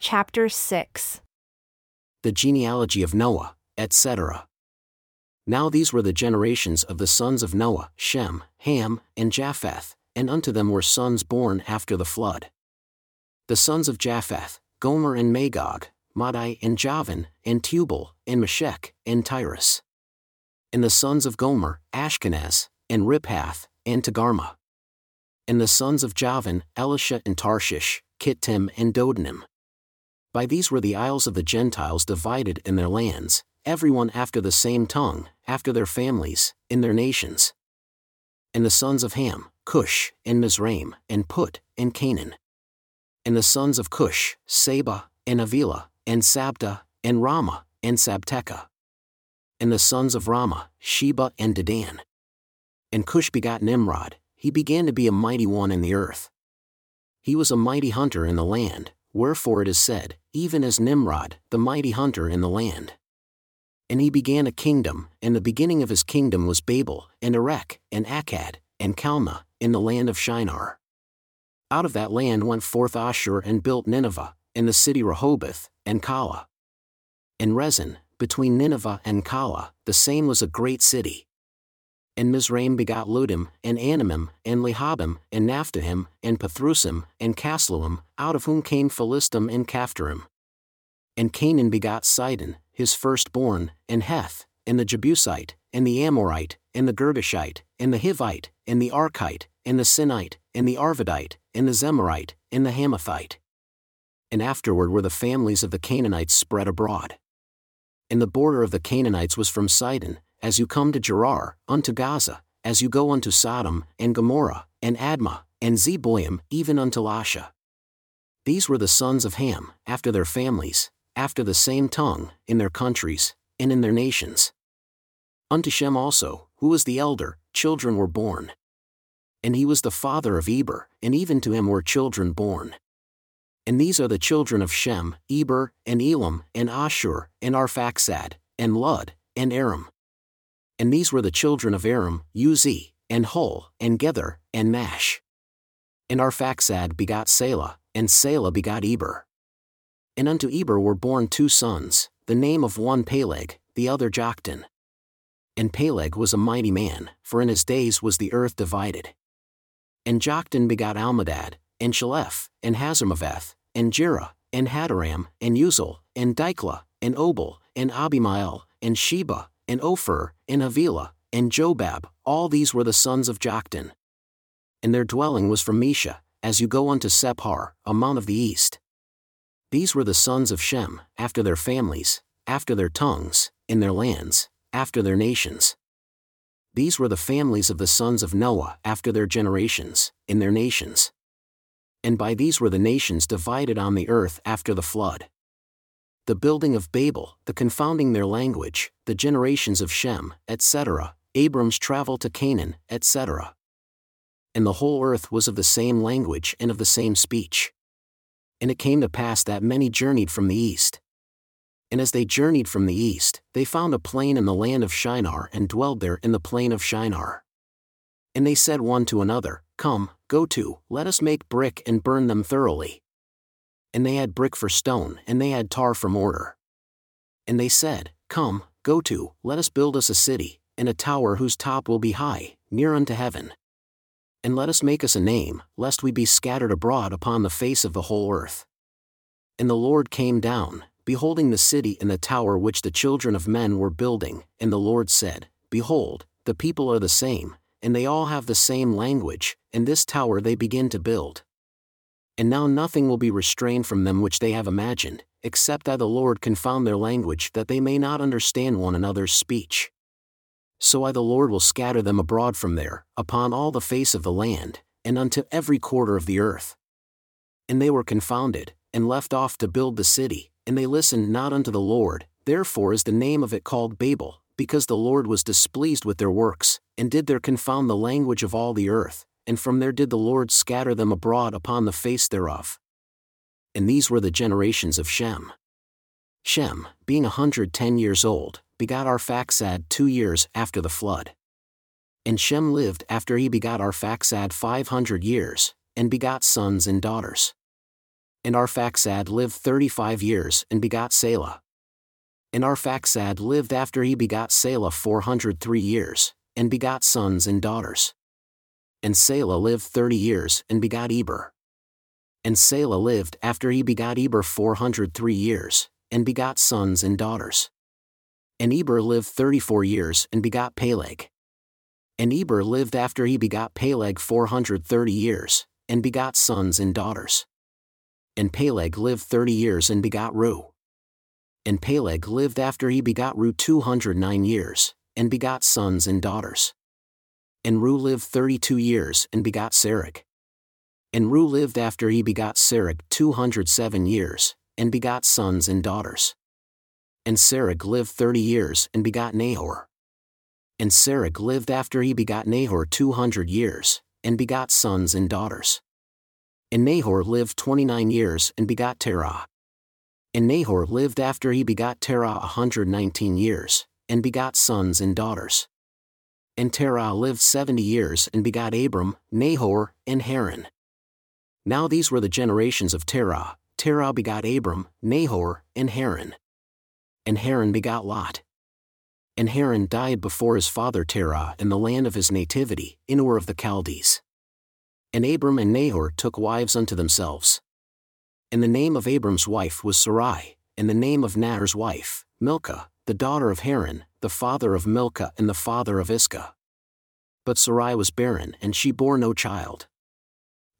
Chapter 6 The genealogy of Noah, etc. Now these were the generations of the sons of Noah, Shem, Ham, and Japheth, and unto them were sons born after the flood. The sons of Japheth, Gomer and Magog, Madai and Javan, and Tubal, and Meshech, and Tyrus. And the sons of Gomer, Ashkenaz, and Riphath, and Togarmah. And the sons of Javan, Elisha and Tarshish, Kittim and Dodanim. By these were the isles of the Gentiles divided in their lands, everyone after the same tongue, after their families, in their nations. And the sons of Ham, Cush, and Mizraim, and Put, and Canaan. And the sons of Cush, Seba, and Havilah, and Sabtah, and Raamah, and Sabtecha. And the sons of Raamah, Sheba and Dedan. And Cush begot Nimrod, he began to be a mighty one in the earth. He was a mighty hunter in the land, wherefore it is said, even as Nimrod, the mighty hunter in the land. And he began a kingdom, and the beginning of his kingdom was Babel, and Erech, and Akkad, and Calneh, in the land of Shinar. Out of that land went forth Ashur and built Nineveh, and the city Rehoboth, and Calah. And Resen, between Nineveh and Calah, the same was a great city. And Mizraim begot Ludim, and Anamim, and Lehabim, and Naphtuhim, and Pathrusim, and Casluhim, out of whom came Philistim and Caphtorim. And Canaan begot Sidon, his firstborn, and Heth, and the Jebusite, and the Amorite, and the Girgashite, and the Hivite, and the Archite, and the Sinite, and the Arvadite, and the Zemarite, and the Hamathite. And afterward were the families of the Canaanites spread abroad. And the border of the Canaanites was from Sidon, as you come to Gerar, unto Gaza, as you go unto Sodom, and Gomorrah, and Admah, and Zeboim, even unto Lasha. These were the sons of Ham, after their families, after the same tongue, in their countries, and in their nations. Unto Shem also, who was the elder, children were born. And he was the father of Eber, and even to him were children born. And these are the children of Shem, Eber, and Elam, and Ashur, and Arphaxad, and Lud, and Aram. And these were the children of Aram, Uzi, and Hul, and Gether, and Mash. And Arphaxad begot Salah, and Salah begot Eber. And unto Eber were born two sons, the name of one Peleg, the other Joktan. And Peleg was a mighty man, for in his days was the earth divided. And Joktan begot Almodad, and Sheleph, and Hazarmaveth, and Jerah, and Hadoram, and Uzal, and Diklah, and Obal, and Abimael, and Sheba, and Ophir, and Havilah, and Jobab, all these were the sons of Joktan. And their dwelling was from Mesha, as you go unto Sephar, a mount of the east. These were the sons of Shem, after their families, after their tongues, in their lands, after their nations. These were the families of the sons of Noah after their generations, in their nations. And by these were the nations divided on the earth after the flood the building of Babel, the confounding their language, the generations of Shem, etc., Abram's travel to Canaan, etc. And the whole earth was of the same language and of the same speech. And it came to pass that many journeyed from the east. And as they journeyed from the east, they found a plain in the land of Shinar and dwelled there in the plain of Shinar. And they said one to another, Come, go to, let us make brick and burn them thoroughly and they had brick for stone, and they had tar for mortar. And they said, Come, go to, let us build us a city, and a tower whose top will be high, near unto heaven. And let us make us a name, lest we be scattered abroad upon the face of the whole earth. And the Lord came down, beholding the city and the tower which the children of men were building, and the Lord said, Behold, the people are the same, and they all have the same language, and this tower they begin to build and now nothing will be restrained from them which they have imagined, except that the Lord confound their language that they may not understand one another's speech. So I the Lord will scatter them abroad from there, upon all the face of the land, and unto every quarter of the earth. And they were confounded, and left off to build the city, and they listened not unto the Lord, therefore is the name of it called Babel, because the Lord was displeased with their works, and did there confound the language of all the earth, and from there did the Lord scatter them abroad upon the face thereof. And these were the generations of Shem. Shem, being a hundred ten years old, begot Arphaxad two years after the flood. And Shem lived after he begot Arphaxad five hundred years, and begot sons and daughters. And Arphaxad lived thirty five years and begot Salah. And Arphaxad lived after he begot Salah four hundred three years, and begot sons and daughters. And Salah lived thirty years and begot Eber. And Salah lived after he begot Eber four hundred three years, and begot sons and daughters. And Eber lived thirty four years and begot Peleg. And Eber lived after he begot Peleg four hundred thirty years, and begot sons and daughters. And Peleg lived thirty years and begot Reu and Peleg lived after he begot Reu 209 years, and begot sons and daughters. And Reu lived 32 years and begot Serug. And Reu lived after he begot Serug 207 years, and begot sons and daughters. And Serug lived 30 years and begot Nahor. And Serug lived after he begot Nahor 200 years, and begot sons and daughters. And Nahor lived 29 years and begot Terah. And Nahor lived after he begot Terah a hundred nineteen years, and begot sons and daughters. And Terah lived seventy years and begot Abram, Nahor, and Haran. Now these were the generations of Terah. Terah begot Abram, Nahor, and Haran. And Haran begot Lot. And Haran died before his father Terah in the land of his nativity, in Ur of the Chaldees. And Abram and Nahor took wives unto themselves. And the name of Abram's wife was Sarai, and the name of Nahor's wife, Milcah, the daughter of Haran, the father of Milcah and the father of Iscah. But Sarai was barren, and she bore no child.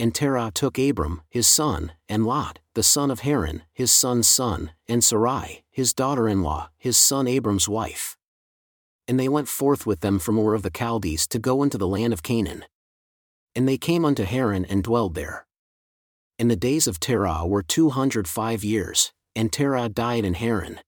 And Terah took Abram, his son, and Lot, the son of Haran, his son's son, and Sarai, his daughter in law, his son Abram's wife. And they went forth with them from Ur of the Chaldees to go into the land of Canaan. And they came unto Haran and dwelled there. And the days of Terah were two hundred five years, and Terah died in Haran.